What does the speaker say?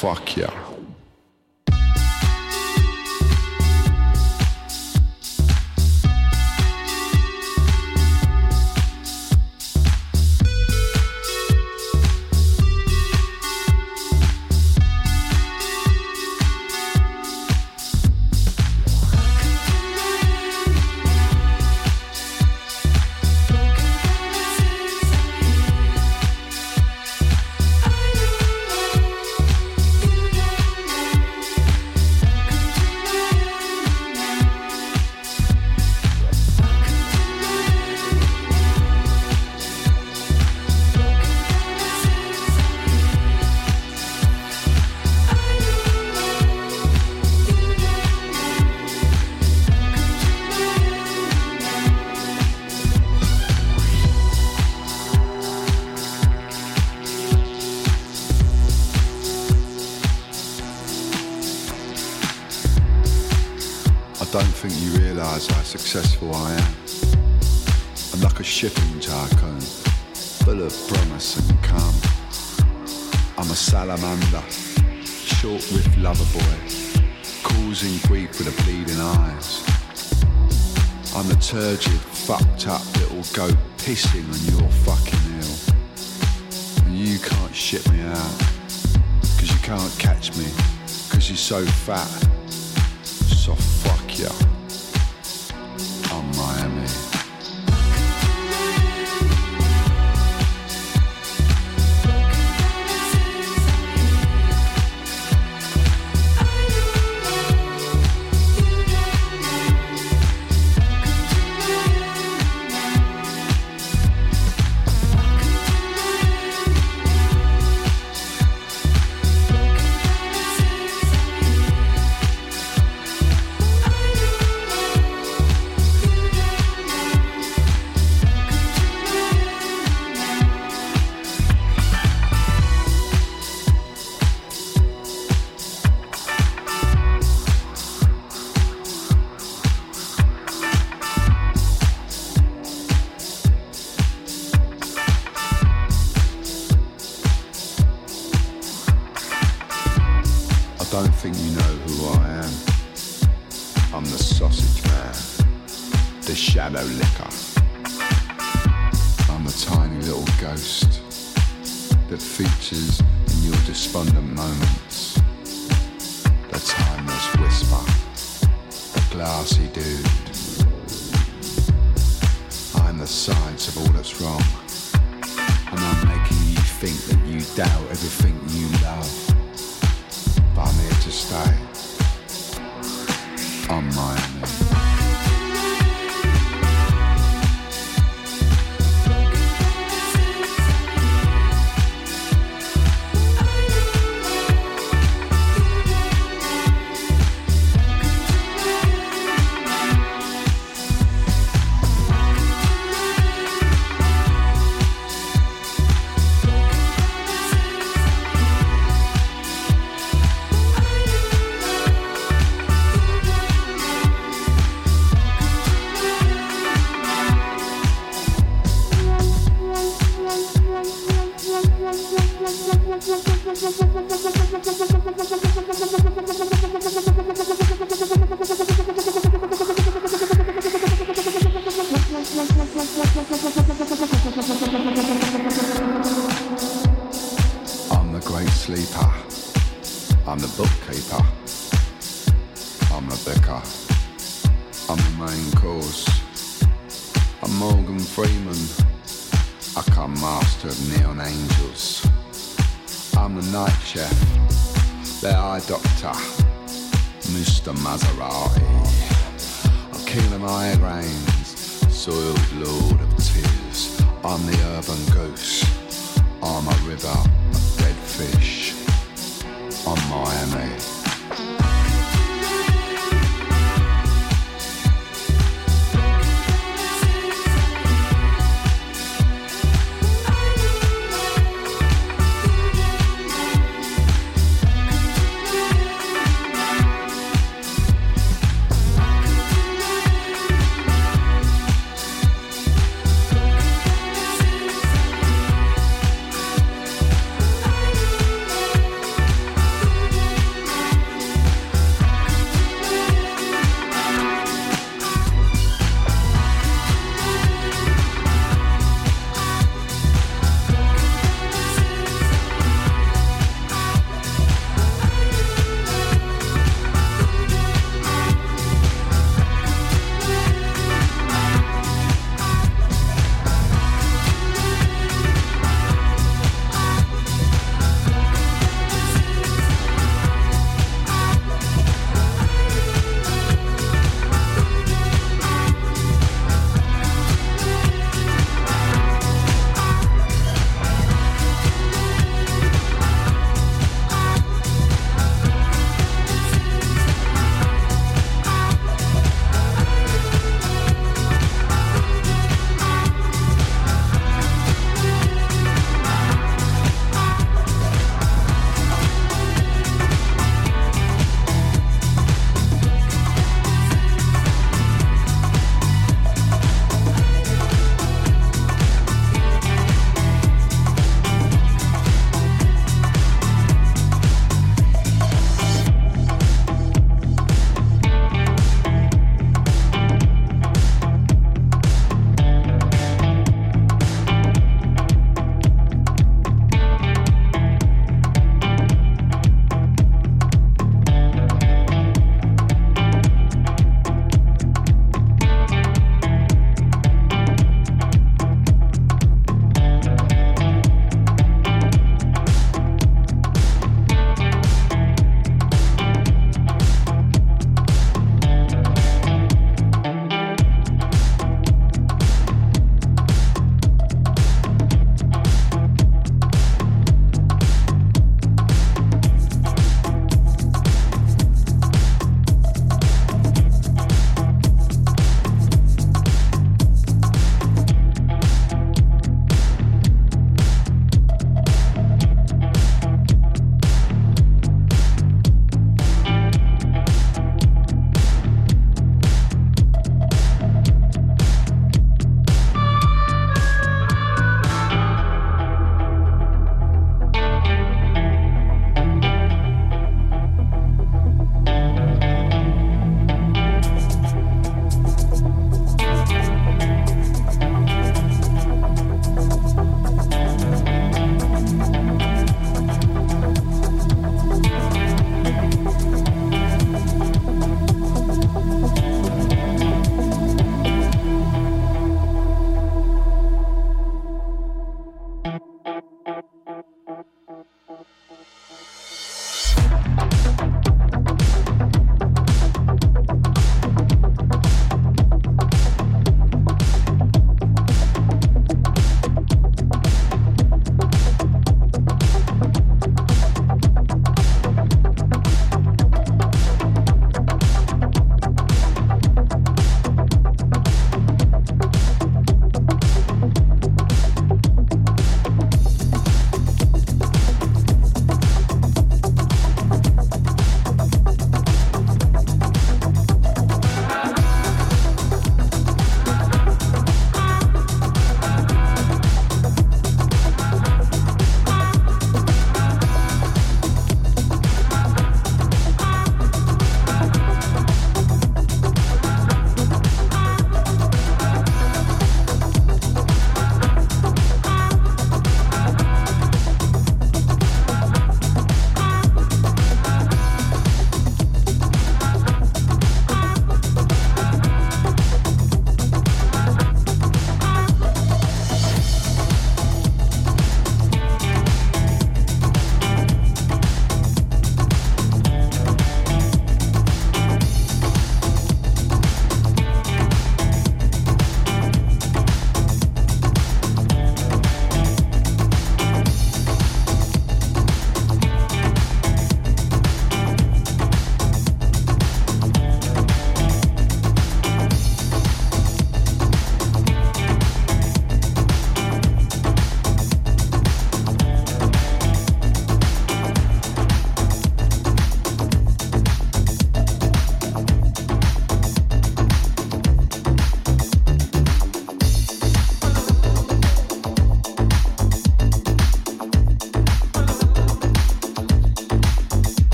fuck yeah. Causing grief with a bleeding eyes. I'm a turgid, fucked up little goat pissing on your fucking hill. And you can't shit me out, cause you can't catch me, cause you're so fat. Don't think you know who I am. I'm the sausage man, the shadow licker. I'm a tiny little ghost that features in your despondent moments. The timeless whisper, the glassy dude. I'm the science of all that's wrong, and I'm making you think that you doubt everything you love to stay. Miami. I'm